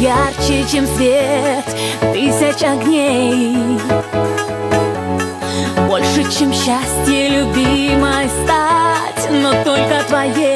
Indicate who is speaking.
Speaker 1: Ярче, чем свет тысяч огней. Больше, чем счастье любимой стать, но только твоей